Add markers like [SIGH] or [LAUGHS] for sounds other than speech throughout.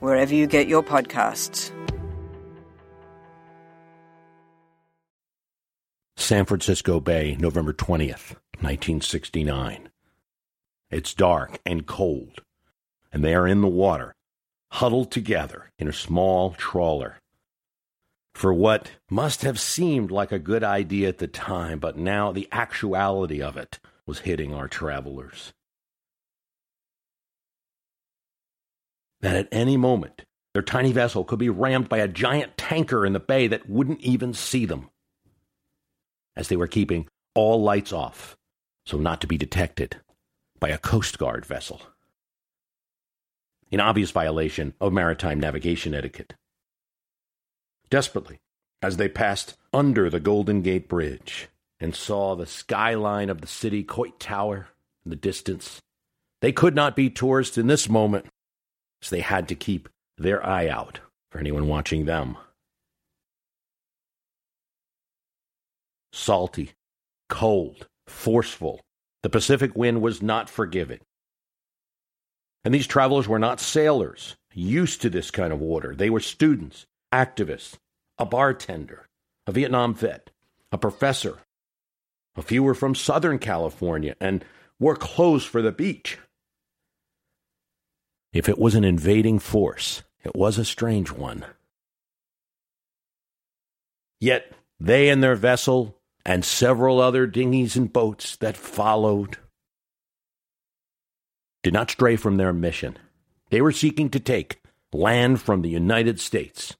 wherever you get your podcasts. San Francisco Bay, November 20th, 1969. It's dark and cold, and they are in the water, huddled together in a small trawler. For what must have seemed like a good idea at the time, but now the actuality of it was hitting our travelers. That at any moment, their tiny vessel could be rammed by a giant tanker in the bay that wouldn't even see them as they were keeping all lights off so not to be detected by a Coast Guard vessel. In obvious violation of maritime navigation etiquette. Desperately, as they passed under the Golden Gate Bridge and saw the skyline of the city Coit Tower in the distance, they could not be tourists in this moment, so they had to keep their eye out for anyone watching them. salty, cold, forceful. The Pacific wind was not forgiving. And these travelers were not sailors, used to this kind of water. They were students, activists, a bartender, a Vietnam vet, a professor. A few were from Southern California and wore clothes for the beach. If it was an invading force, it was a strange one. Yet they and their vessel and several other dinghies and boats that followed did not stray from their mission. They were seeking to take land from the United States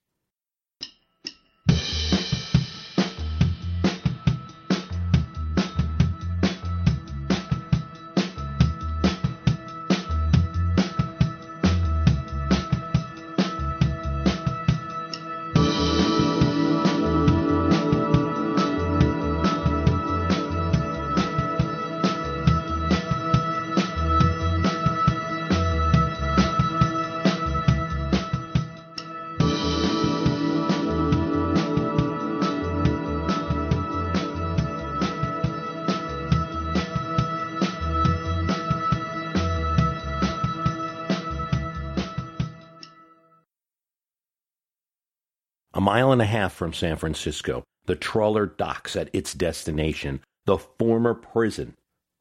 mile and a half from San Francisco, the trawler docks at its destination, the former prison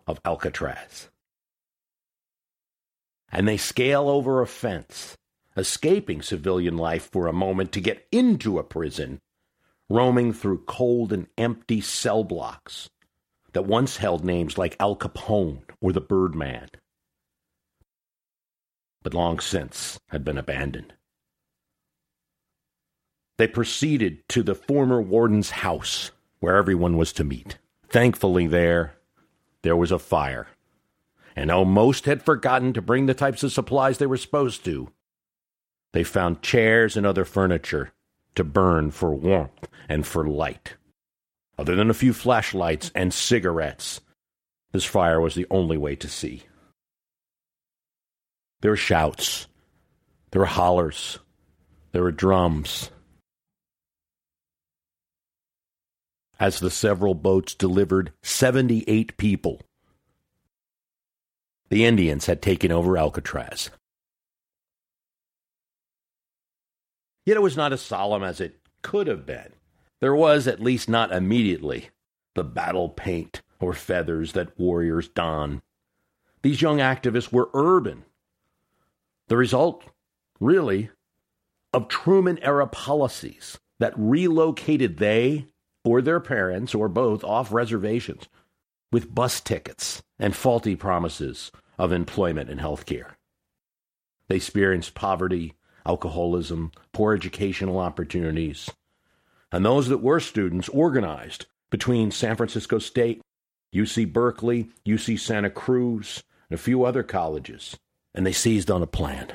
of Alcatraz. And they scale over a fence, escaping civilian life for a moment to get into a prison, roaming through cold and empty cell blocks that once held names like Al Capone or the Birdman, but long since had been abandoned. They proceeded to the former warden's house, where everyone was to meet. Thankfully, there, there was a fire. And though most had forgotten to bring the types of supplies they were supposed to, they found chairs and other furniture to burn for warmth and for light. Other than a few flashlights and cigarettes, this fire was the only way to see. There were shouts, there were hollers, there were drums, as the several boats delivered 78 people. The Indians had taken over Alcatraz. Yet it was not as solemn as it could have been. There was, at least not immediately, the battle paint or feathers that warriors don. These young activists were urban. The result, really, of Truman era policies that relocated they or their parents or both off reservations with bus tickets and faulty promises of employment and health care. They experienced poverty, alcoholism, poor educational opportunities. And those that were students organized between San Francisco State, UC Berkeley, UC Santa Cruz, and a few other colleges, and they seized on a plan.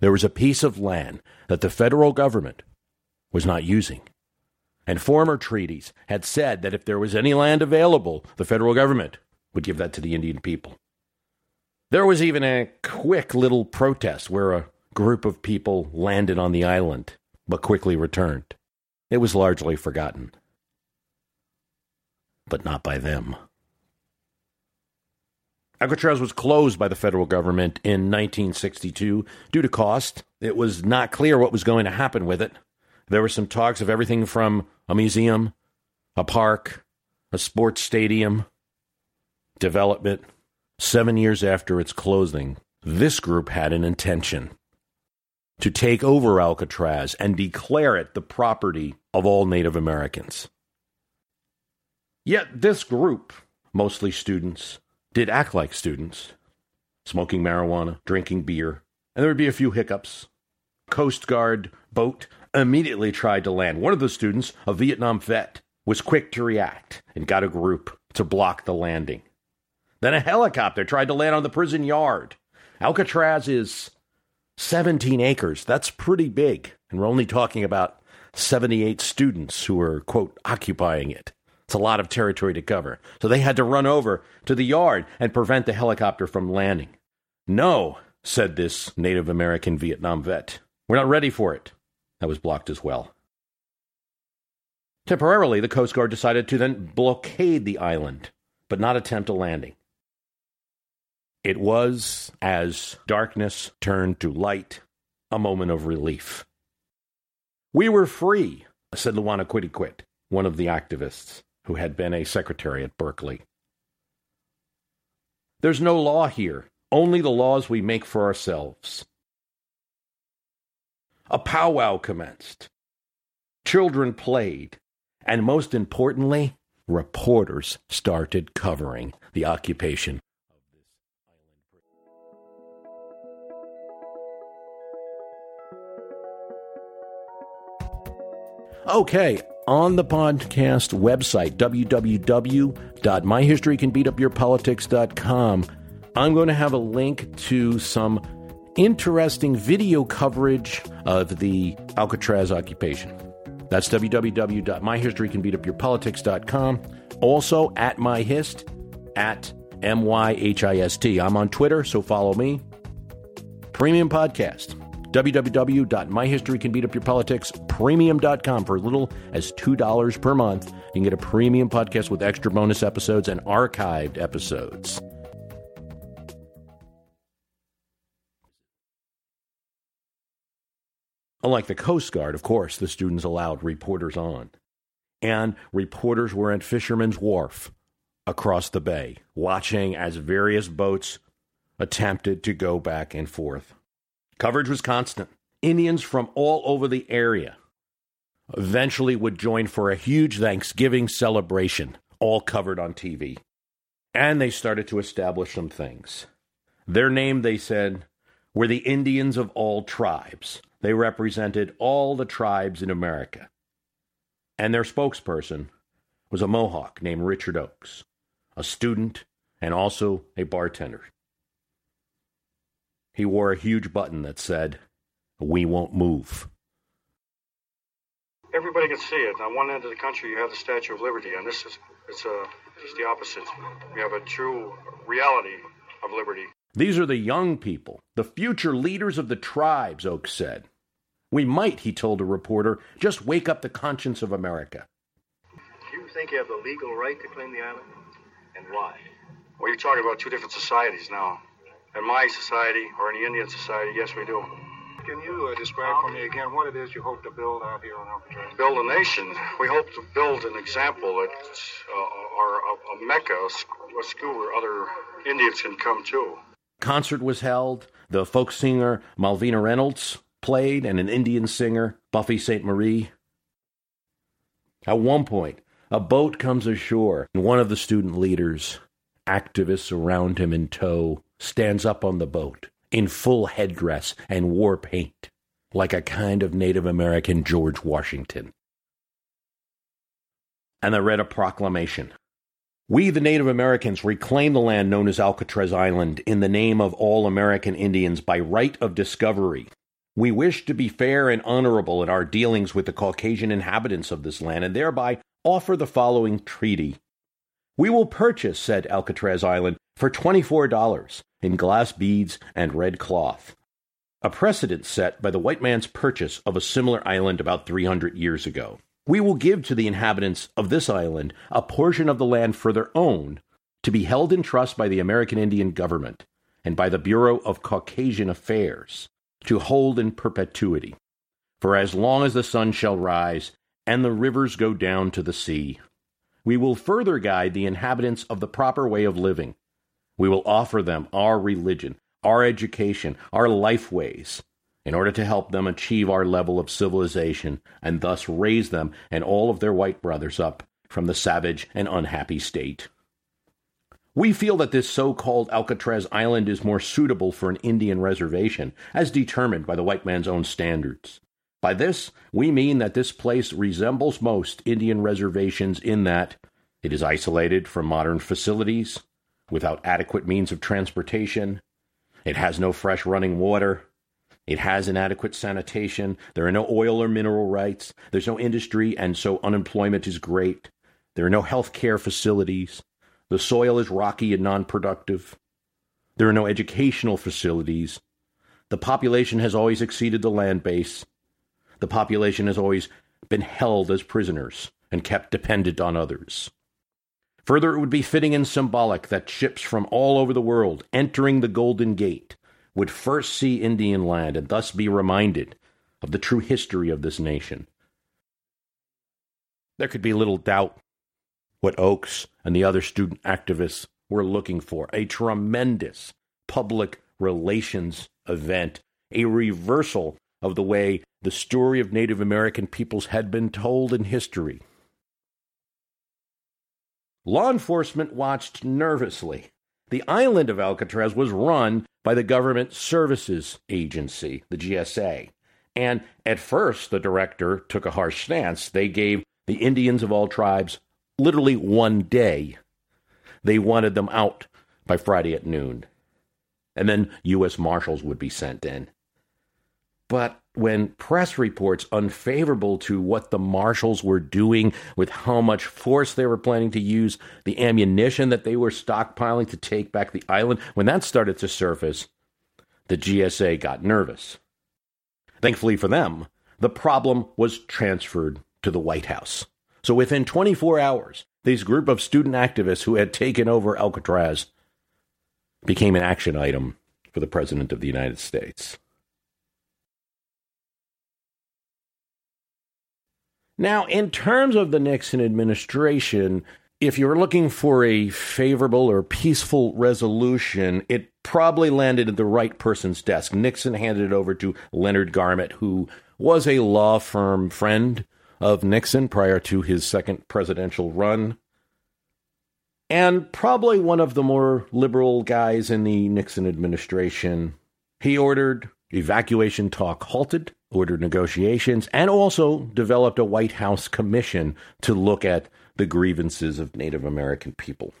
there was a piece of land that the federal government was not using. And former treaties had said that if there was any land available, the federal government would give that to the Indian people. There was even a quick little protest where a group of people landed on the island, but quickly returned. It was largely forgotten. But not by them. Alcatraz was closed by the federal government in 1962 due to cost. It was not clear what was going to happen with it. There were some talks of everything from a museum, a park, a sports stadium, development. Seven years after its closing, this group had an intention to take over Alcatraz and declare it the property of all Native Americans. Yet this group, mostly students, did act like students, smoking marijuana, drinking beer, and there would be a few hiccups. Coast Guard boat immediately tried to land. One of the students, a Vietnam vet, was quick to react and got a group to block the landing. Then a helicopter tried to land on the prison yard. Alcatraz is 17 acres. That's pretty big. And we're only talking about 78 students who are, quote, occupying it. It's a lot of territory to cover. So they had to run over to the yard and prevent the helicopter from landing. No, said this Native American Vietnam vet. We're not ready for it. That was blocked as well. Temporarily, the Coast Guard decided to then blockade the island, but not attempt a landing. It was, as darkness turned to light, a moment of relief. We were free, said Luana Quitiquit, one of the activists who had been a secretary at Berkeley. There's no law here, only the laws we make for ourselves. A powwow commenced. Children played. And most importantly, reporters started covering the occupation Okay, on the podcast website, www.myhistorycanbeatupyourpolitics.com, I'm going to have a link to some interesting video coverage of the Alcatraz occupation. That's www.myhistorycanbeatupyourpolitics.com. Also at myhist, at M-Y-H-I-S-T. I'm on Twitter, so follow me. Premium Podcast www.myhistorycanbeatupyourpolitics premium.com for as little as $2 per month. You can get a premium podcast with extra bonus episodes and archived episodes. Unlike the Coast Guard, of course, the students allowed reporters on. And reporters were at Fisherman's Wharf across the bay, watching as various boats attempted to go back and forth. Coverage was constant. Indians from all over the area eventually would join for a huge Thanksgiving celebration, all covered on TV. And they started to establish some things. Their name, they said, were the Indians of all tribes. They represented all the tribes in America. And their spokesperson was a Mohawk named Richard Oakes, a student and also a bartender. He wore a huge button that said, We won't move. Everybody can see it. On one end of the country, you have the Statue of Liberty, and this is it's a it's the opposite. We have a true reality of liberty. These are the young people, the future leaders of the tribes, Oakes said. We might, he told a reporter, just wake up the conscience of America. Do you think you have the legal right to claim the island? And why? Well, you're talking about two different societies now. In my society, or in the Indian society, yes, we do. Can you uh, describe for me again what it is you hope to build out here on Alcatraz? Build a nation. We hope to build an example that, uh, or a, a mecca, a school where other Indians can come to. Concert was held. The folk singer Malvina Reynolds played, and an Indian singer, Buffy Sainte-Marie. At one point, a boat comes ashore, and one of the student leaders, activists around him in tow, stands up on the boat in full headdress and war paint, like a kind of Native American George Washington. And they read a proclamation. We, the Native Americans, reclaim the land known as Alcatraz Island in the name of all American Indians by right of discovery We wish to be fair and honorable in our dealings with the Caucasian inhabitants of this land, and thereby offer the following treaty. We will purchase said Alcatraz Island for $24 in glass beads and red cloth, a precedent set by the white man's purchase of a similar island about 300 years ago. We will give to the inhabitants of this island a portion of the land for their own, to be held in trust by the American Indian government and by the Bureau of Caucasian Affairs, to hold in perpetuity, for as long as the sun shall rise and the rivers go down to the sea. We will further guide the inhabitants of the proper way of living. We will offer them our religion, our education, our life ways, in order to help them achieve our level of civilization and thus raise them and all of their white brothers up from the savage and unhappy state. We feel that this so called Alcatraz Island is more suitable for an Indian reservation, as determined by the white man's own standards. By this, we mean that this place resembles most Indian reservations in that it is isolated from modern facilities, without adequate means of transportation, it has no fresh running water. It has inadequate sanitation. There are no oil or mineral rights. There's no industry, and so unemployment is great. There are no health care facilities. The soil is rocky and non productive. There are no educational facilities. The population has always exceeded the land base. The population has always been held as prisoners and kept dependent on others. Further, it would be fitting and symbolic that ships from all over the world entering the Golden Gate would first see Indian land and thus be reminded of the true history of this nation. There could be little doubt what Oakes and the other student activists were looking for a tremendous public relations event, a reversal of the way the story of Native American peoples had been told in history. Law enforcement watched nervously. The island of Alcatraz was run by the Government Services Agency, the GSA. And at first, the director took a harsh stance. They gave the Indians of all tribes literally one day. They wanted them out by Friday at noon. And then U.S. Marshals would be sent in. But when press reports unfavorable to what the marshals were doing with how much force they were planning to use, the ammunition that they were stockpiling to take back the island, when that started to surface, the GSA got nervous. Thankfully for them, the problem was transferred to the White House. So within 24 hours, this group of student activists who had taken over Alcatraz became an action item for the President of the United States. Now, in terms of the Nixon administration, if you were looking for a favorable or peaceful resolution, it probably landed at the right person's desk. Nixon handed it over to Leonard Garment, who was a law firm friend of Nixon prior to his second presidential run, and probably one of the more liberal guys in the Nixon administration. He ordered evacuation talk halted ordered negotiations, and also developed a White House commission to look at the grievances of Native American people.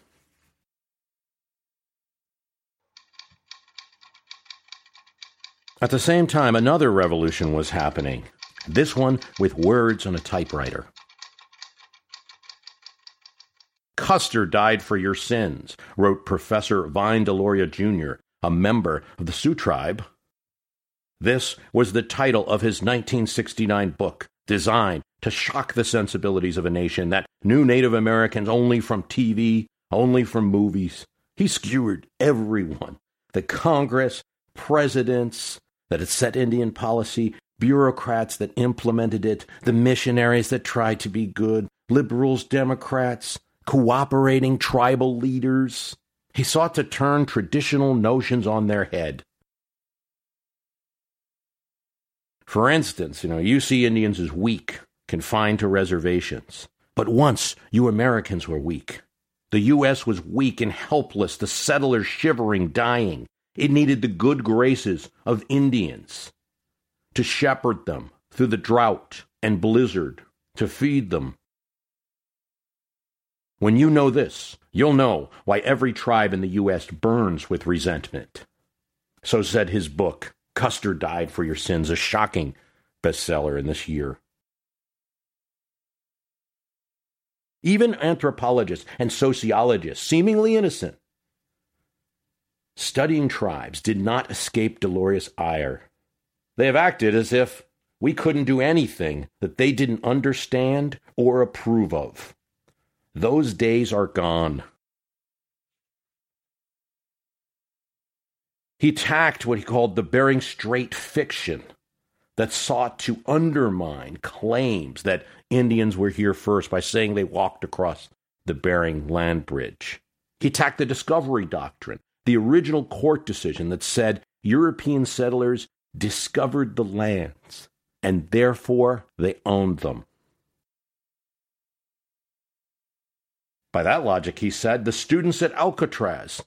At the same time, another revolution was happening, this one with words on a typewriter. Custer died for your sins, wrote Professor Vine Deloria Jr., a member of the Sioux tribe this was the title of his 1969 book, designed to shock the sensibilities of a nation that knew Native Americans only from TV, only from movies. He skewered everyone the Congress, presidents that had set Indian policy, bureaucrats that implemented it, the missionaries that tried to be good, liberals, Democrats, cooperating tribal leaders. He sought to turn traditional notions on their head. For instance, you know, you see Indians as weak, confined to reservations. But once you Americans were weak. The U.S. was weak and helpless, the settlers shivering, dying. It needed the good graces of Indians to shepherd them through the drought and blizzard, to feed them. When you know this, you'll know why every tribe in the U.S. burns with resentment. So said his book, Custer Died for Your Sins, a shocking bestseller in this year. Even anthropologists and sociologists, seemingly innocent, studying tribes, did not escape Deloria's ire. They have acted as if we couldn't do anything that they didn't understand or approve of. Those days are gone. He attacked what he called the Bering Strait fiction that sought to undermine claims that Indians were here first by saying they walked across the Bering Land Bridge. He attacked the Discovery Doctrine, the original court decision that said European settlers discovered the lands and therefore they owned them. By that logic, he said, the students at Alcatraz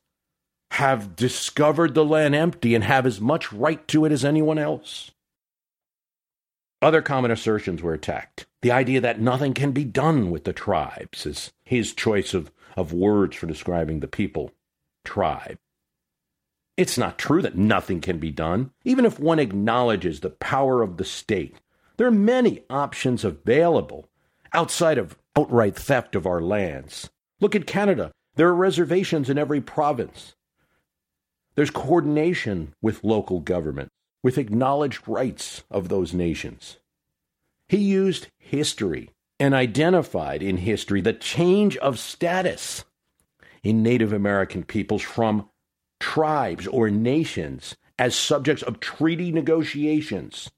have discovered the land empty and have as much right to it as anyone else. Other common assertions were attacked. The idea that nothing can be done with the tribes is his choice of, of words for describing the people. Tribe. It's not true that nothing can be done, even if one acknowledges the power of the state. There are many options available outside of outright theft of our lands. Look at Canada. There are reservations in every province. There's coordination with local government, with acknowledged rights of those nations. He used history and identified in history the change of status in Native American peoples from tribes or nations as subjects of treaty negotiations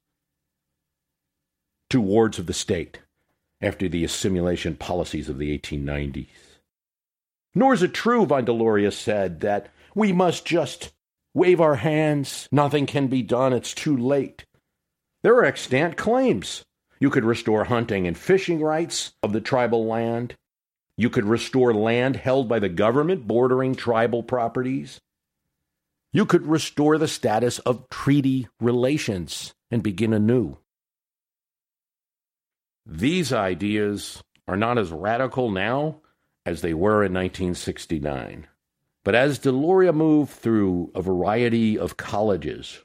to wards of the state after the assimilation policies of the 1890s. Nor is it true, Von said, that we must just wave our hands. Nothing can be done. It's too late. There are extant claims. You could restore hunting and fishing rights of the tribal land. You could restore land held by the government bordering tribal properties. You could restore the status of treaty relations and begin anew. These ideas are not as radical now as they were in 1969. But as Deloria moved through a variety of colleges,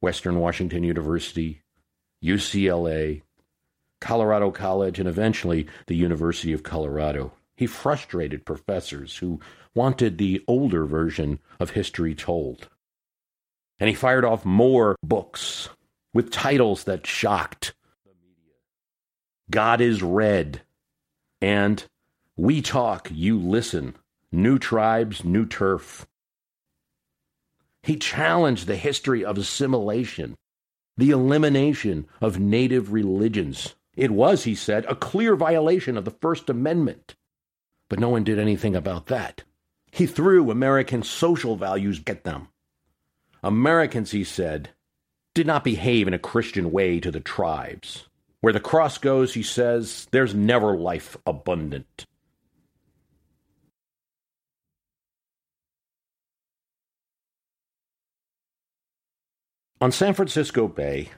Western Washington University, UCLA, Colorado College, and eventually the University of Colorado, he frustrated professors who wanted the older version of history told. And he fired off more books with titles that shocked. God is Red and We Talk, You Listen new tribes, new turf. He challenged the history of assimilation, the elimination of native religions. It was, he said, a clear violation of the First Amendment. But no one did anything about that. He threw American social values at them. Americans, he said, did not behave in a Christian way to the tribes. Where the cross goes, he says, there's never life abundant. On San Francisco Bay,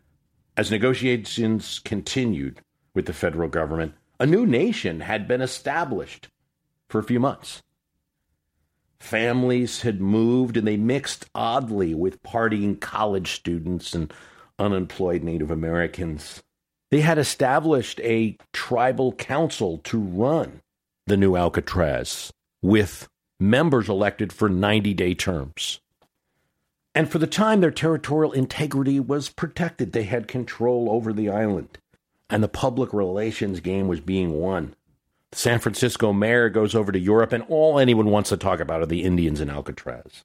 as negotiations continued with the federal government, a new nation had been established for a few months. Families had moved and they mixed oddly with partying college students and unemployed Native Americans. They had established a tribal council to run the new Alcatraz with members elected for 90 day terms. And for the time, their territorial integrity was protected. They had control over the island, and the public relations game was being won. The San Francisco mayor goes over to Europe, and all anyone wants to talk about are the Indians in Alcatraz.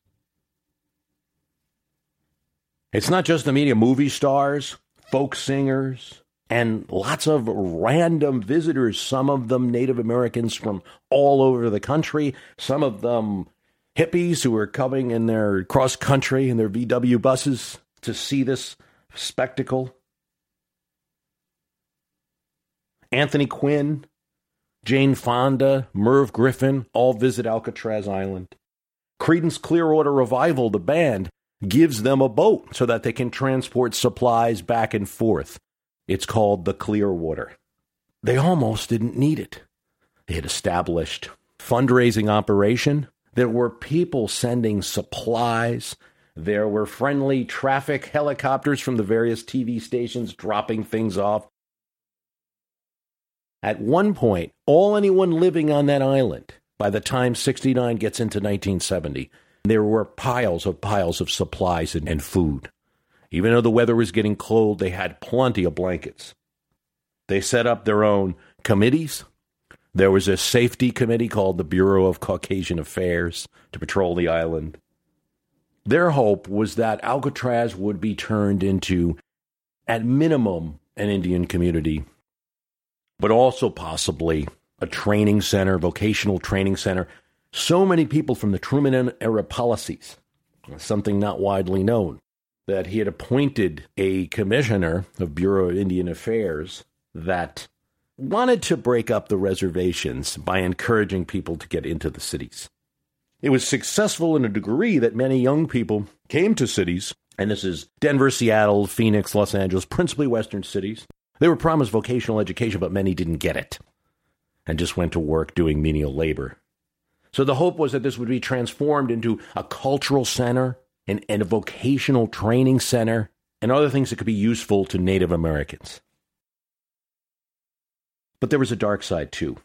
It's not just the media, movie stars, folk singers, and lots of random visitors, some of them Native Americans from all over the country, some of them hippies who were coming in their cross country in their VW buses to see this spectacle. Anthony Quinn, Jane Fonda, Merv Griffin all visit Alcatraz Island. Creedence Clearwater Revival, the band, gives them a boat so that they can transport supplies back and forth. It's called the Clearwater. They almost didn't need it. They had established fundraising operation there were people sending supplies. There were friendly traffic helicopters from the various TV stations dropping things off. At one point, all anyone living on that island, by the time 69 gets into 1970, there were piles of piles of supplies and, and food. Even though the weather was getting cold, they had plenty of blankets. They set up their own committees. There was a safety committee called the Bureau of Caucasian Affairs to patrol the island. Their hope was that Alcatraz would be turned into, at minimum, an Indian community, but also possibly a training center, vocational training center. So many people from the Truman era policies, something not widely known, that he had appointed a commissioner of Bureau of Indian Affairs that wanted to break up the reservations by encouraging people to get into the cities. It was successful in a degree that many young people came to cities, and this is Denver, Seattle, Phoenix, Los Angeles, principally Western cities. They were promised vocational education, but many didn't get it and just went to work doing menial labor. So the hope was that this would be transformed into a cultural center and, and a vocational training center and other things that could be useful to Native Americans. But there was a dark side too.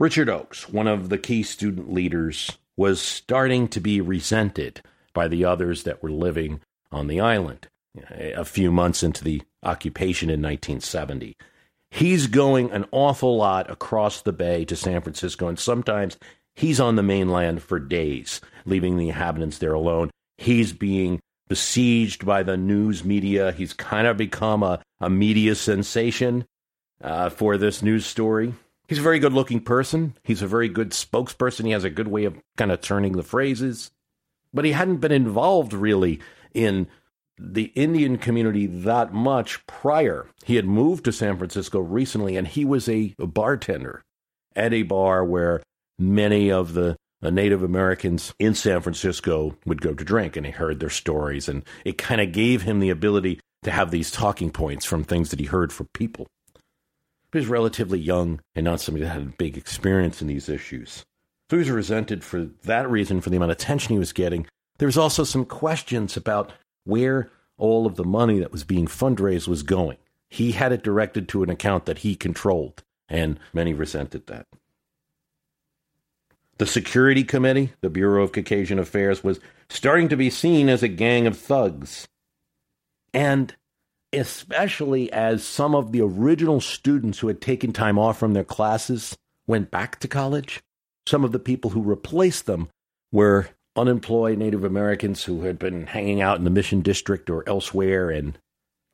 Richard Oakes, one of the key student leaders, was starting to be resented by the others that were living on the island a few months into the occupation in 1970. He's going an awful lot across the bay to San Francisco, and sometimes he's on the mainland for days, leaving the inhabitants there alone. He's being besieged by the news media. He's kind of become a, a media sensation uh, for this news story. He's a very good looking person. He's a very good spokesperson. He has a good way of kind of turning the phrases. But he hadn't been involved really in the Indian community that much prior. He had moved to San Francisco recently and he was a, bartender at a bar where many of the Native Americans in San Francisco would go to drink and he heard their stories and it kind of gave him the ability to have these talking points from things that he heard from people. He was relatively young and not somebody that had big experience in these issues. So he was resented for that reason, for the amount of attention he was getting. There was also some questions about where all of the money that was being fundraised was going. He had it directed to an account that he controlled, and many resented that. The Security Committee, the Bureau of Caucasian Affairs, was starting to be seen as a gang of thugs. And especially as some of the original students who had taken time off from their classes went back to college. Some of the people who replaced them were unemployed Native Americans who had been hanging out in the Mission District or elsewhere and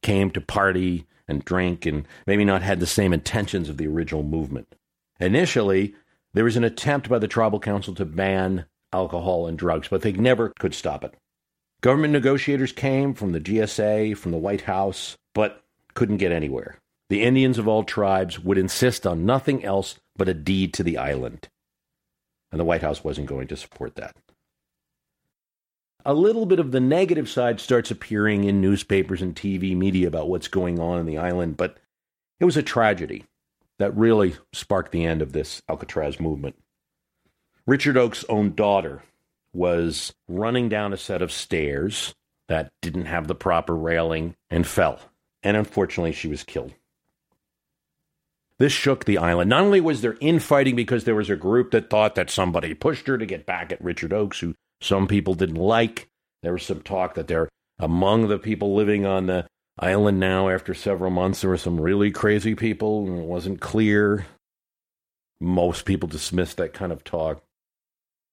came to party and drink and maybe not had the same intentions of the original movement. Initially, there was an attempt by the tribal council to ban alcohol and drugs, but they never could stop it. Government negotiators came from the GSA, from the White House, but couldn't get anywhere. The Indians of all tribes would insist on nothing else but a deed to the island. And the White House wasn't going to support that. A little bit of the negative side starts appearing in newspapers and TV media about what's going on in the island, but it was a tragedy that really sparked the end of this Alcatraz movement. Richard Oakes' own daughter was running down a set of stairs that didn't have the proper railing and fell. And unfortunately, she was killed. This shook the island. Not only was there infighting because there was a group that thought that somebody pushed her to get back at Richard Oakes, who some people didn't like. There was some talk that there, among the people living on the island now after several months, there were some really crazy people, and it wasn't clear. Most people dismissed that kind of talk.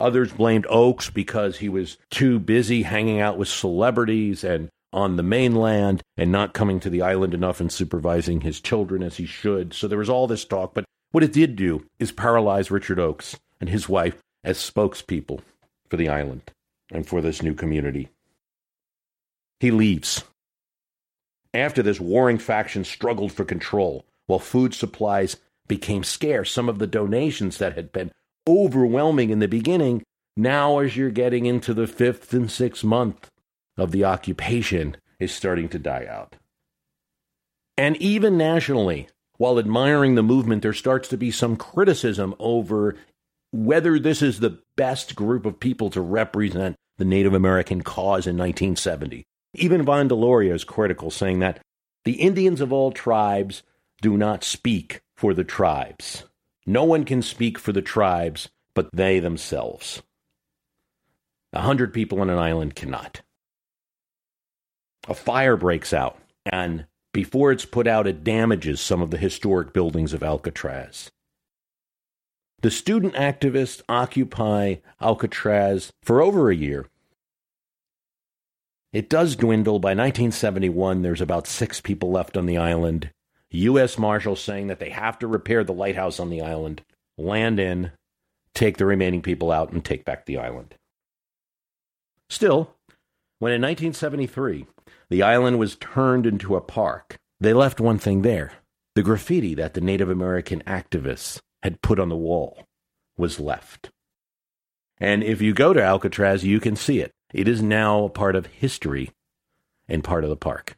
Others blamed Oakes because he was too busy hanging out with celebrities and on the mainland and not coming to the island enough and supervising his children as he should. So there was all this talk. But what it did do is paralyze Richard Oakes and his wife as spokespeople for the island and for this new community. He leaves. After this, warring factions struggled for control while food supplies became scarce. Some of the donations that had been overwhelming in the beginning. Now, as you're getting into the fifth and sixth month of the occupation, is starting to die out. And even nationally, while admiring the movement, there starts to be some criticism over whether this is the best group of people to represent the Native American cause in 1970. Even Von Deloria is critical, saying that the Indians of all tribes do not speak for the tribes. No one can speak for the tribes but they themselves. A hundred people on an island cannot. A fire breaks out, and before it's put out, it damages some of the historic buildings of Alcatraz. The student activists occupy Alcatraz for over a year. It does dwindle. By 1971, there's about six people left on the island. U.S. Marshals saying that they have to repair the lighthouse on the island, land in, take the remaining people out, and take back the island. Still, when in 1973 the island was turned into a park, they left one thing there. The graffiti that the Native American activists had put on the wall was left. And if you go to Alcatraz, you can see it. It is now a part of history and part of the park.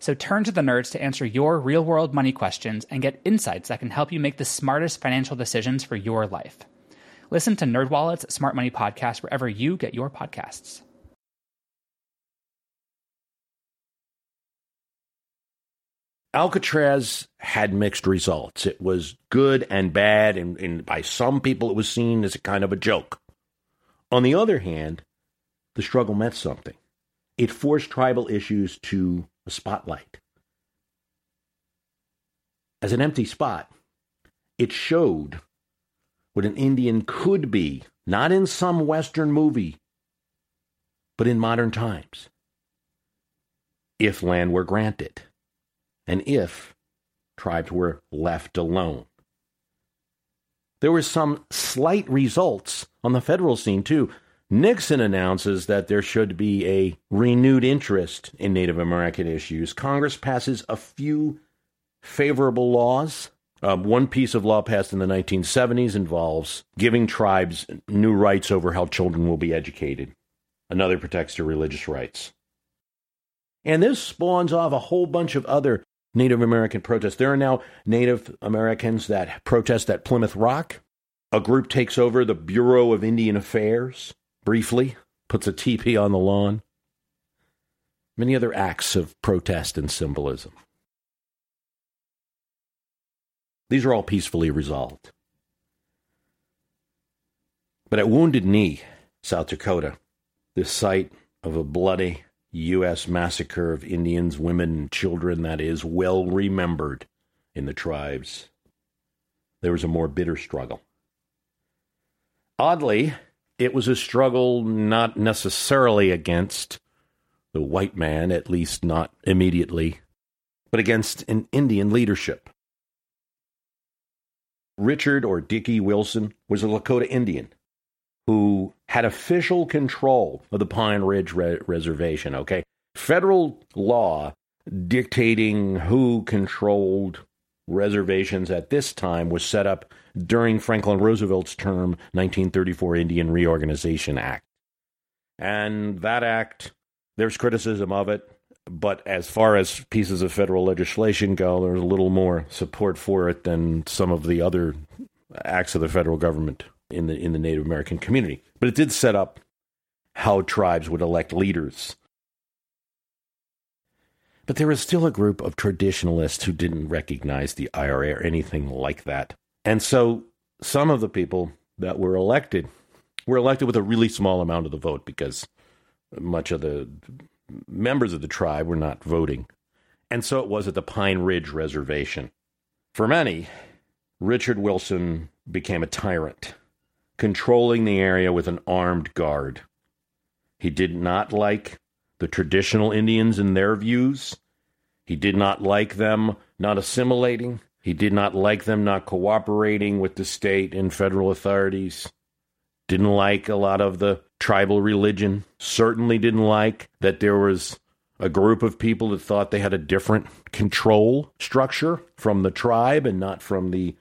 So turn to the nerds to answer your real world money questions and get insights that can help you make the smartest financial decisions for your life. Listen to NerdWallet's Smart Money Podcast wherever you get your podcasts. Alcatraz had mixed results. It was good and bad, and, and, by some people it was seen as a kind of a joke. On the other hand, the struggle meant something. It forced tribal issues to spotlight. As an empty spot, it showed what an Indian could be, not in some Western movie, but in modern times, if land were granted, and if tribes were left alone. There were some slight results on the federal scene, too. Nixon announces that there should be a renewed interest in Native American issues. Congress passes a few favorable laws. Uh, one piece of law passed in the 1970s involves giving tribes new rights over how children will be educated. Another protects their religious rights. And this spawns off a whole bunch of other Native American protests. There are now Native Americans that protest at Plymouth Rock. A group takes over the Bureau of Indian Affairs briefly, puts a teepee on the lawn. Many other acts of protest and symbolism. These are all peacefully resolved. But at Wounded Knee, South Dakota, the site of a bloody U.S. massacre of Indians, women, and children that is well remembered in the tribes, there was a more bitter struggle. Oddly, it was a struggle not necessarily against the white man, at least not immediately, but against an Indian leadership. Richard or Dickie Wilson was a Lakota Indian who had official control of the Pine Ridge Re- Reservation. Okay. Federal law dictating who controlled reservations at this time was set up during Franklin Roosevelt's term 1934 Indian Reorganization Act. And that act, there's criticism of it, but as far as pieces of federal legislation go, there's a little more support for it than some of the other acts of the federal government in the in the Native American community. But it did set up how tribes would elect leaders. But there was still a group of traditionalists who didn't recognize the IRA or anything like that. And so some of the people that were elected were elected with a really small amount of the vote because much of the members of the tribe were not voting. And so it was at the Pine Ridge Reservation. For many, Richard Wilson became a tyrant, controlling the area with an armed guard. He did not like the traditional Indians and their views. He did not like them not assimilating. He did not like them not cooperating with the state and federal authorities. Didn't like a lot of the tribal religion. Certainly didn't like that there was a group of people that thought they had a different control structure from the tribe and not from the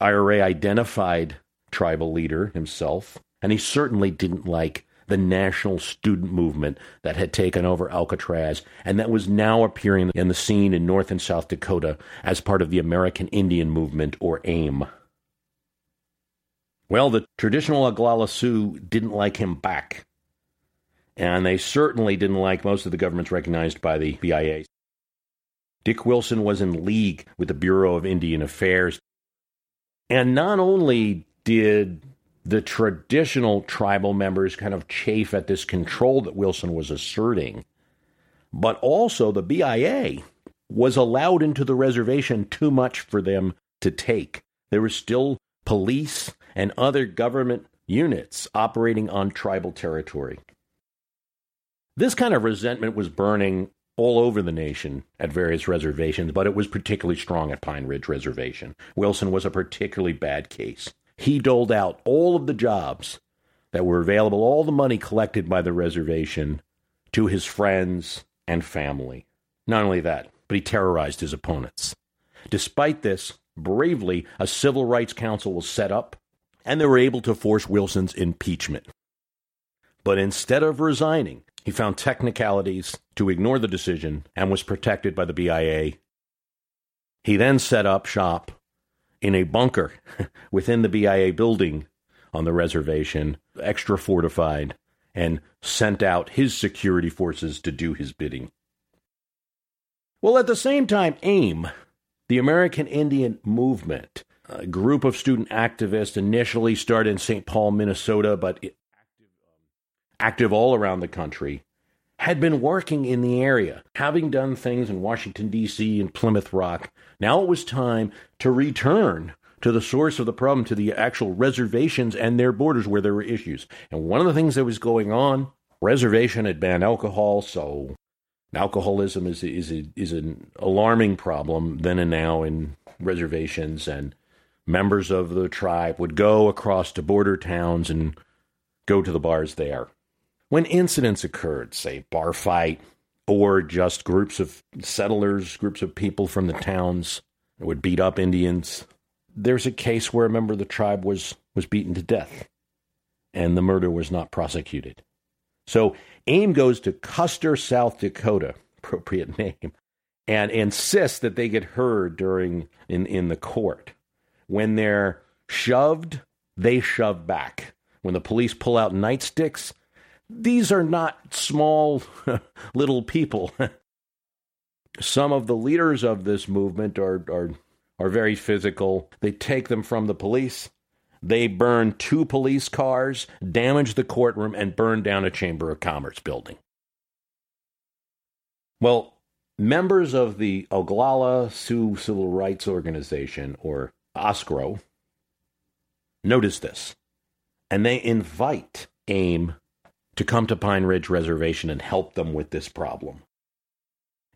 IRA identified tribal leader himself. And he certainly didn't like the national student movement that had taken over Alcatraz and that was now appearing in the scene in North and South Dakota as part of the American Indian Movement, or AIM. Well, the traditional Oglala Sioux didn't like him back. And they certainly didn't like most of the governments recognized by the BIA. Dick Wilson was in league with the Bureau of Indian Affairs. And not only did the traditional tribal members kind of chafe at this control that Wilson was asserting. But also, the BIA was allowed into the reservation too much for them to take. There were still police and other government units operating on tribal territory. This kind of resentment was burning all over the nation at various reservations, but it was particularly strong at Pine Ridge Reservation. Wilson was a particularly bad case he doled out all of the jobs that were available, all the money collected by the reservation to his friends and family. Not only that, but he terrorized his opponents. Despite this, bravely, a civil rights council was set up, and they were able to force Wilson's impeachment. But instead of resigning, he found technicalities to ignore the decision and was protected by the BIA. He then set up shop in a bunker [LAUGHS] within the BIA building on the reservation, extra fortified, and sent out his security forces to do his bidding. Well, at the same time, AIM, the American Indian Movement, a group of student activists initially started in St. Paul, Minnesota, but active, um, active all around the country, had been working in the area, having done things in Washington, D.C. and Plymouth Rock. Now it was time to return to the source of the problem, to the actual reservations and their borders where there were issues. And one of the things that was going on, reservation had banned alcohol, so alcoholism is is is an alarming problem then and now in reservations, and members of the tribe would go across to border towns and go to the bars there. When incidents occurred, say bar fight, or just groups of settlers, groups of people from the towns would beat up Indians, there's a case where a member of the tribe was, was beaten to death and the murder was not prosecuted. So AIM goes to Custer, South Dakota, appropriate [LAUGHS] name, and insists that they get heard during in, in the court. When they're shoved, they shove back. When the police pull out nightsticks, these are not small [LAUGHS] little people. Some of the leaders of this movement are, are, are very physical. They take them from the police. They burn two police cars, damage the courtroom, and burn down a Chamber of Commerce building. Well, members of the Oglala Sioux Civil Rights Organization, or OSCRO, notice this, and they invite AIM to come to Pine Ridge Reservation and help them with this problem.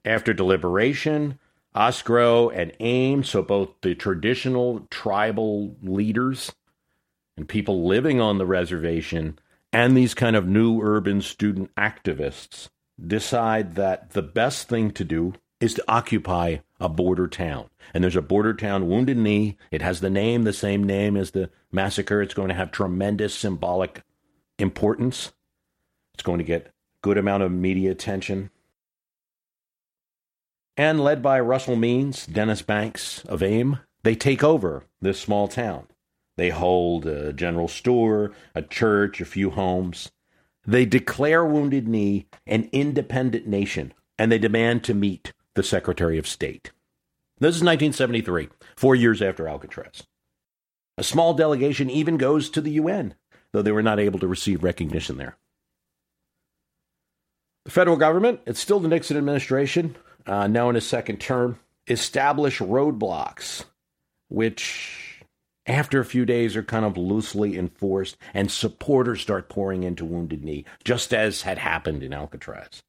After deliberation, OSCRO and AIM, so both the traditional tribal leaders and people living on the reservation and these kind of new urban student activists decide that the best thing to do is to occupy a border town. And there's a border town, Wounded Knee. It has the name, the same name as the massacre. It's going to have tremendous symbolic importance. It's going to get good amount of media attention. And led by Russell Means, Dennis Banks of AIM, they take over this small town. They hold a general store, a church, a few homes. They declare Wounded Knee an independent nation, and they demand to meet the Secretary of State. This is 1973, four years after Alcatraz. A small delegation even goes to the UN, though they were not able to receive recognition there. The federal government, it's still the Nixon administration, uh, now in his second term, establish roadblocks, which after a few days are kind of loosely enforced, and supporters start pouring into Wounded Knee, just as had happened in Alcatraz.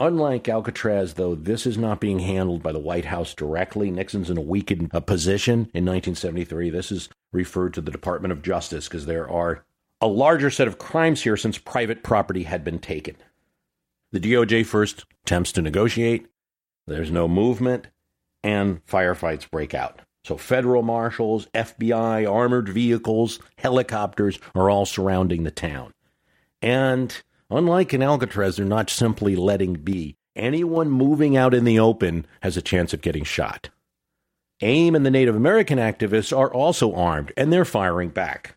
Unlike Alcatraz, though, this is not being handled by the White House directly. Nixon's in a weakened uh, position in 1973. This is referred to the Department of Justice because there are a larger set of crimes here since private property had been taken. The DOJ first attempts to negotiate. There's no movement, and firefights break out. So, federal marshals, FBI, armored vehicles, helicopters are all surrounding the town. And Unlike in Alcatraz, they're not simply letting be. Anyone moving out in the open has a chance of getting shot. AIM and the Native American activists are also armed, and they're firing back.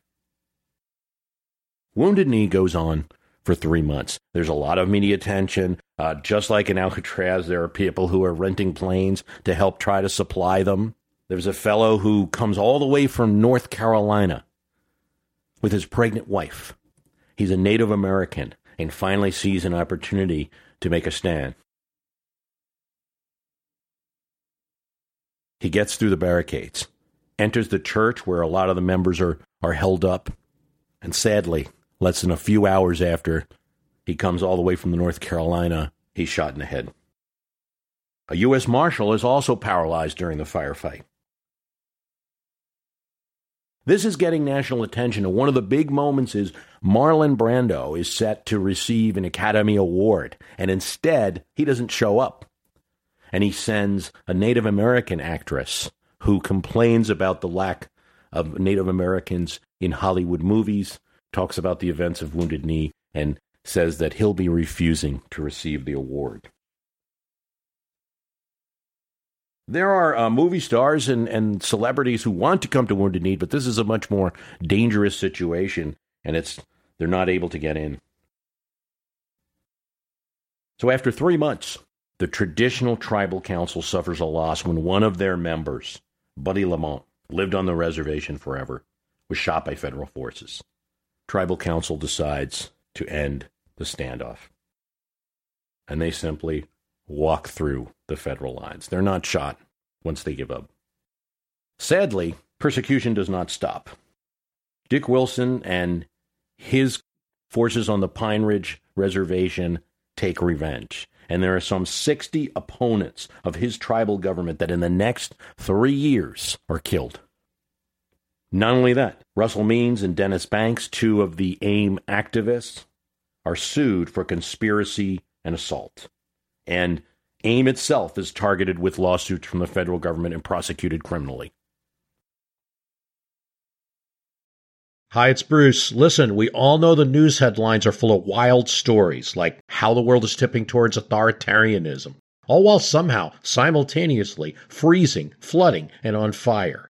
Wounded Knee goes on for three months. There's a lot of media attention. Uh, just like in Alcatraz, there are people who are renting planes to help try to supply them. There's a fellow who comes all the way from North Carolina with his pregnant wife. He's a Native American and finally sees an opportunity to make a stand. He gets through the barricades, enters the church where a lot of the members are, are held up, and sadly, less than a few hours after he comes all the way from the North Carolina, he's shot in the head. A U.S. Marshal is also paralyzed during the firefight. This is getting national attention, and one of the big moments is Marlon Brando is set to receive an Academy Award, and instead, he doesn't show up. And he sends a Native American actress who complains about the lack of Native Americans in Hollywood movies, talks about the events of Wounded Knee, and says that he'll be refusing to receive the award. There are uh, movie stars and, and celebrities who want to come to Wounded Knee, but this is a much more dangerous situation, and it's they're not able to get in. So after three months, the traditional tribal council suffers a loss when one of their members, Buddy Lamont, lived on the reservation forever, was shot by federal forces. Tribal council decides to end the standoff. And they simply walk through the federal lines. They're not shot once they give up. Sadly, persecution does not stop. Dick Wilson and his forces on the Pine Ridge Reservation take revenge. And there are some 60 opponents of his tribal government that in the next three years are killed. Not only that, Russell Means and Dennis Banks, two of the AIM activists, are sued for conspiracy and assault. And AIM itself is targeted with lawsuits from the federal government and prosecuted criminally. Hi, it's Bruce. Listen, we all know the news headlines are full of wild stories, like how the world is tipping towards authoritarianism, all while somehow simultaneously freezing, flooding, and on fire.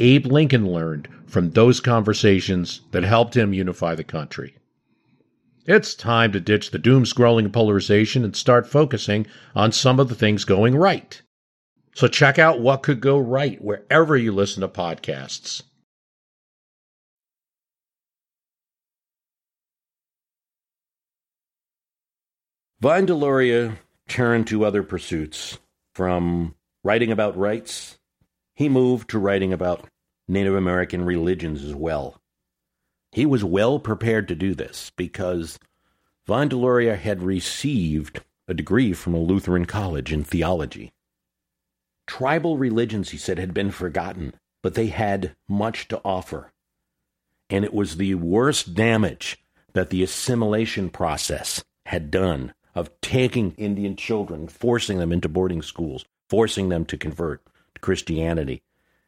Abe Lincoln learned from those conversations that helped him unify the country. It's time to ditch the doom scrolling polarization and start focusing on some of the things going right. So check out what could go right wherever you listen to podcasts. Vine Deloria turned to other pursuits. From writing about rights, he moved to writing about Native American religions as well. He was well prepared to do this because Vine Deloria had received a degree from a Lutheran college in theology. Tribal religions, he said, had been forgotten, but they had much to offer. And it was the worst damage that the assimilation process had done of taking Indian children, forcing them into boarding schools, forcing them to convert Christianity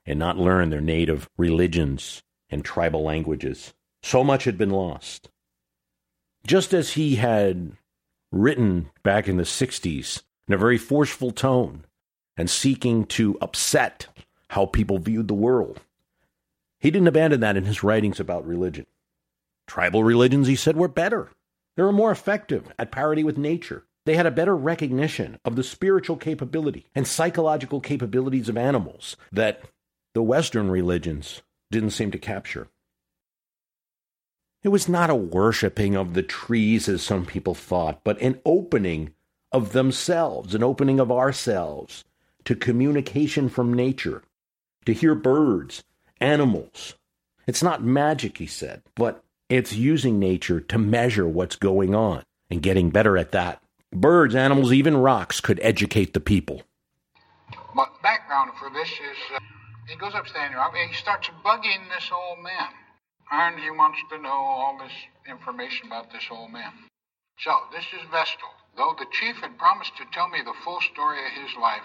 and not learn their native religions and tribal languages. So much had been lost. Just as he had written back in the 60s in a very forceful tone and seeking to upset how people viewed the world. He didn't abandon that in his writings about religion. Tribal religions, he said, were better. They were more effective at parity with nature. They had a better recognition of the spiritual capability and psychological capabilities of animals that the Western religions didn't seem to capture. It was not a worshiping of the trees as some people thought, but an opening of themselves, an opening of ourselves to communication from nature, to hear birds, animals. It's not magic, he said, but it's using nature to measure what's going on and getting better at that. Birds, animals, even rocks could educate the people. But background for this is uh, he goes up standing up and he starts bugging this old man. And he wants to know all this information about this old man. So, this is Vestal. Though the chief had promised to tell me the full story of his life,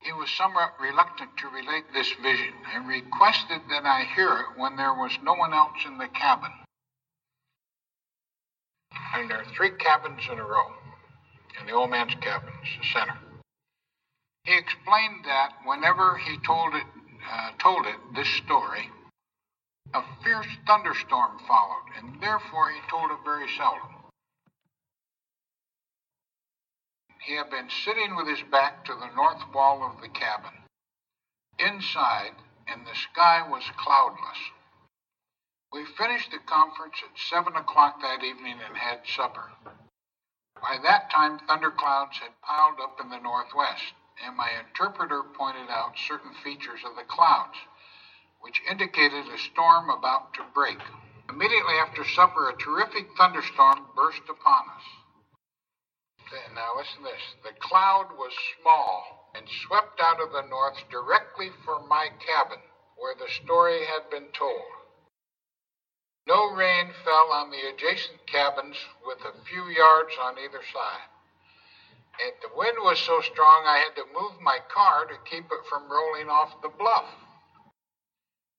he was somewhat reluctant to relate this vision and requested that I hear it when there was no one else in the cabin. And there are three cabins in a row, and the old man's cabin the center. He explained that whenever he told it, uh, told it this story, a fierce thunderstorm followed, and therefore he told it very seldom. He had been sitting with his back to the north wall of the cabin. Inside, and the sky was cloudless. We finished the conference at 7 o'clock that evening and had supper. By that time, thunderclouds had piled up in the northwest, and my interpreter pointed out certain features of the clouds, which indicated a storm about to break. Immediately after supper, a terrific thunderstorm burst upon us. Now listen to this. The cloud was small and swept out of the north directly for my cabin, where the story had been told. No rain fell on the adjacent cabins with a few yards on either side. And the wind was so strong I had to move my car to keep it from rolling off the bluff.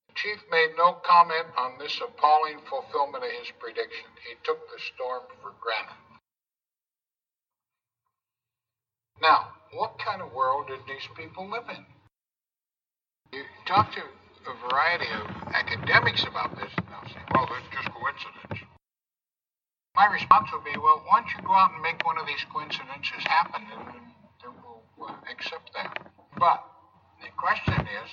The chief made no comment on this appalling fulfillment of his prediction. He took the storm for granted. Now, what kind of world did these people live in? You talk to a variety of academics about this, and they'll say, well, that's just coincidence. My response would be, well, why don't you go out and make one of these coincidences happen, and then we'll uh, accept that. But the question is,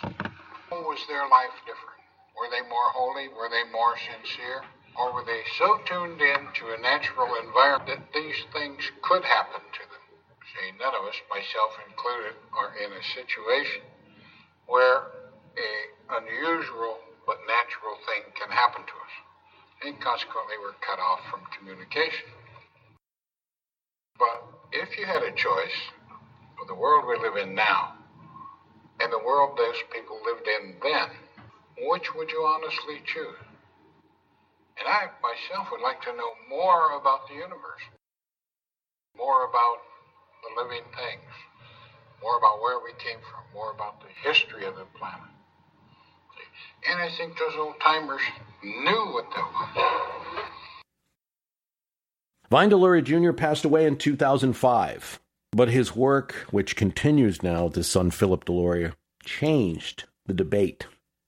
how was their life different? Were they more holy? Were they more sincere? Or were they so tuned in to a natural environment that these things could happen to them? say none of us, myself included, are in a situation where a unusual but natural thing can happen to us. And consequently, we're cut off from communication. But if you had a choice of the world we live in now and the world those people lived in then, which would you honestly choose? And I myself would like to know more about the universe, more about the living things, more about where we came from, more about the history of the planet. And I think those old timers knew what that was. Vine Deloria Jr. passed away in 2005, but his work, which continues now with his son Philip Deloria, changed the debate,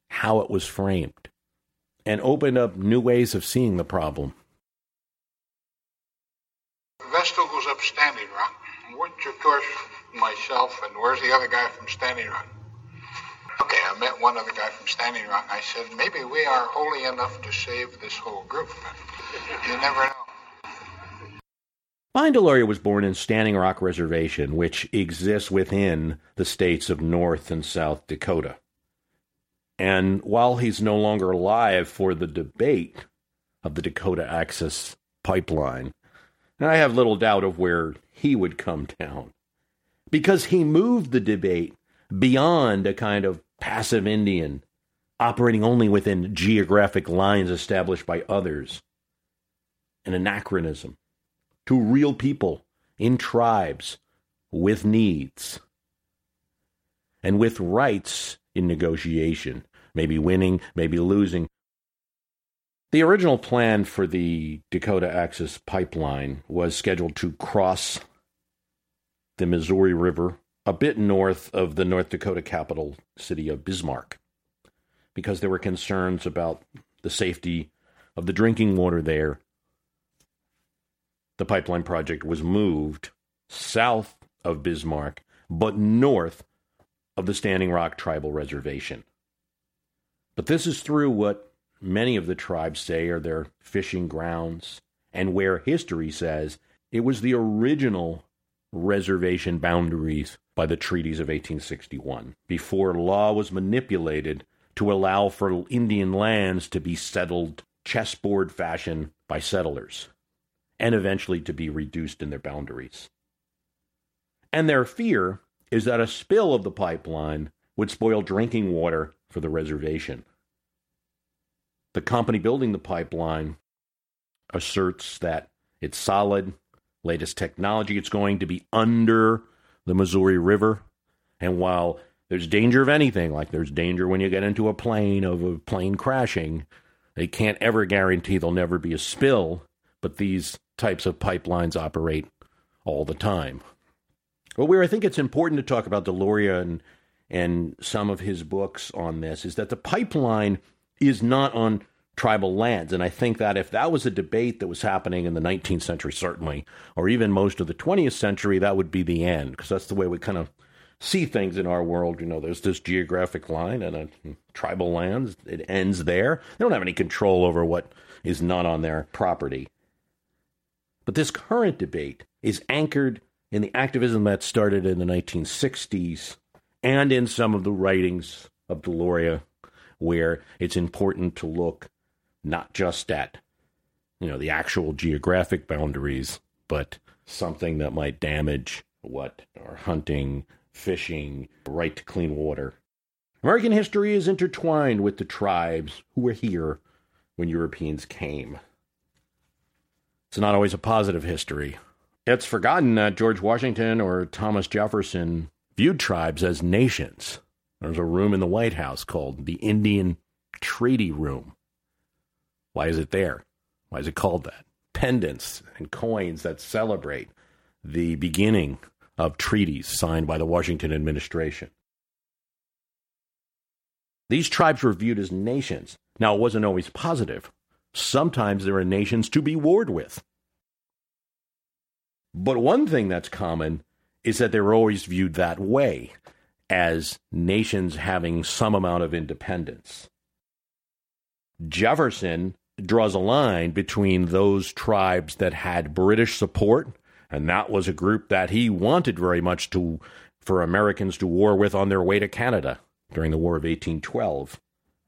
how it was framed, and opened up new ways of seeing the problem. Vestal goes up Standing Rock which of course myself and where's the other guy from Standing Rock? Okay, I met one other guy from Standing Rock. I said, maybe we are holy enough to save this whole group. You never know. Vine Deloria was born in Standing Rock Reservation, which exists within the states of North and South Dakota. And while he's no longer alive for the debate of the Dakota Access Pipeline, I have little doubt of where he would come down. Because he moved the debate beyond a kind of passive Indian operating only within geographic lines established by others, an anachronism, to real people in tribes with needs and with rights in negotiation, maybe winning, maybe losing. The original plan for the Dakota Access Pipeline was scheduled to cross the Missouri River a bit north of the North Dakota capital city of Bismarck because there were concerns about the safety of the drinking water there. The pipeline project was moved south of Bismarck, but north of the Standing Rock Tribal Reservation. But this is through what many of the tribes say are their fishing grounds, and where history says it was the original reservation boundaries by the treaties of 1861, before law was manipulated to allow for Indian lands to be settled chessboard fashion by settlers, and eventually to be reduced in their boundaries. And their fear is that a spill of the pipeline would spoil drinking water for the reservation. The company building the pipeline asserts that it's solid, latest technology, it's going to be under the Missouri River. And while there's danger of anything, like there's danger when you get into a plane of a plane crashing, they can't ever guarantee there'll never be a spill, but these types of pipelines operate all the time. Well, where I think it's important to talk about Deloria and and some of his books on this is that the pipeline is not on tribal lands. And I think that if that was a debate that was happening in the 19th century, certainly, or even most of the 20th century, that would be the end, because that's the way we kind of see things in our world. You know, there's this geographic line and a tribal lands, it ends there. They don't have any control over what is not on their property. But this current debate is anchored in the activism that started in the 1960s and in some of the writings of Deloria, where it's important to look not just at you know the actual geographic boundaries, but something that might damage what our hunting, fishing, right to clean water. American history is intertwined with the tribes who were here when Europeans came. It's not always a positive history. It's forgotten that George Washington or Thomas Jefferson viewed tribes as nations. There's a room in the White House called the Indian Treaty Room. Why is it there? Why is it called that? Pendants and coins that celebrate the beginning of treaties signed by the Washington administration. These tribes were viewed as nations. Now, it wasn't always positive. Sometimes there are nations to be warred with. But one thing that's common is that they were always viewed that way as nations having some amount of independence. Jefferson draws a line between those tribes that had British support, and that was a group that he wanted very much to for Americans to war with on their way to Canada during the War of 1812,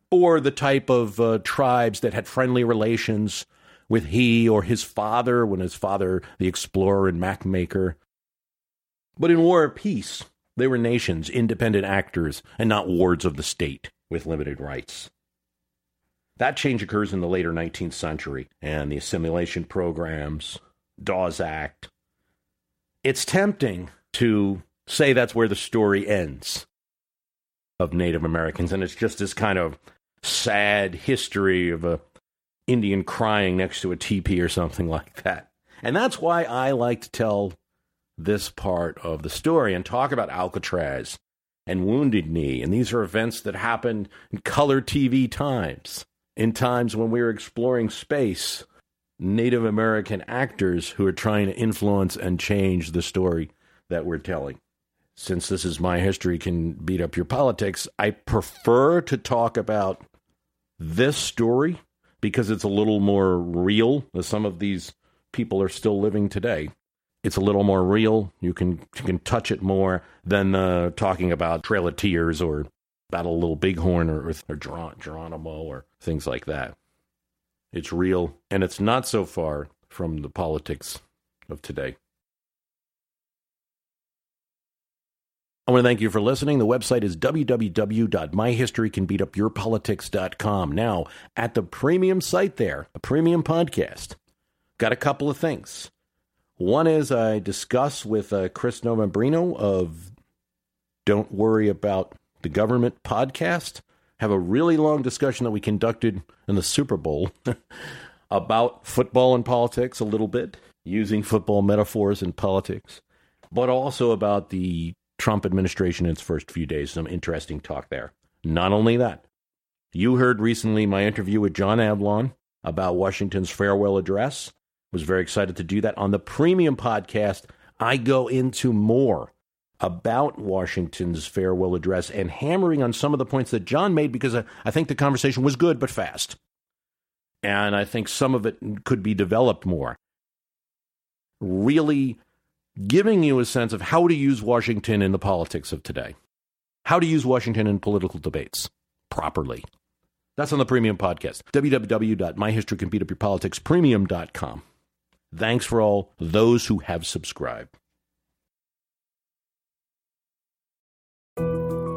or the type of uh, tribes that had friendly relations with he or his father when his father, the explorer and mapmaker. But in war or peace, they were nations, independent actors, and not wards of the state with limited rights. That change occurs in the later 19th century and the assimilation programs, Dawes Act. It's tempting to say that's where the story ends of Native Americans, and it's just this kind of sad history of a Indian crying next to a teepee or something [LAUGHS] like that. And that's why I like to tell this part of the story and talk about Alcatraz and Wounded Knee. And these are events that happened in color TV times in times when we were exploring space, Native American actors who are trying to influence and change the story that we're telling. Since this is my history can beat up your politics, I prefer to talk about this story because it's a little more real some of these people are still living today. It's a little more real. You can you can touch it more than uh, talking about Trail of Tears or Battle Little Bighorn or, or Geronimo or things like that. It's real, and it's not so far from the politics of today. I want to thank you for listening. The website is www.myhistorycanbeatupyourpolitics.com. Now, at the premium site there, a premium podcast, got a couple of things. One is I discuss with uh, Chris Novembrino of Don't Worry About the Government podcast. Have a really long discussion that we conducted in the Super Bowl [LAUGHS] about football and politics a little bit, using football metaphors in politics, but also about the Trump administration in its first few days. Some interesting talk there. Not only that, you heard recently my interview with John Avlon about Washington's farewell address. Was very excited to do that on the premium podcast. I go into more about Washington's farewell address and hammering on some of the points that John made because I, I think the conversation was good but fast. And I think some of it could be developed more. Really giving you a sense of how to use Washington in the politics of today, how to use Washington in political debates properly. That's on the premium podcast. www.myhistorycanbeatupyourpoliticspremium.com. Thanks for all those who have subscribed.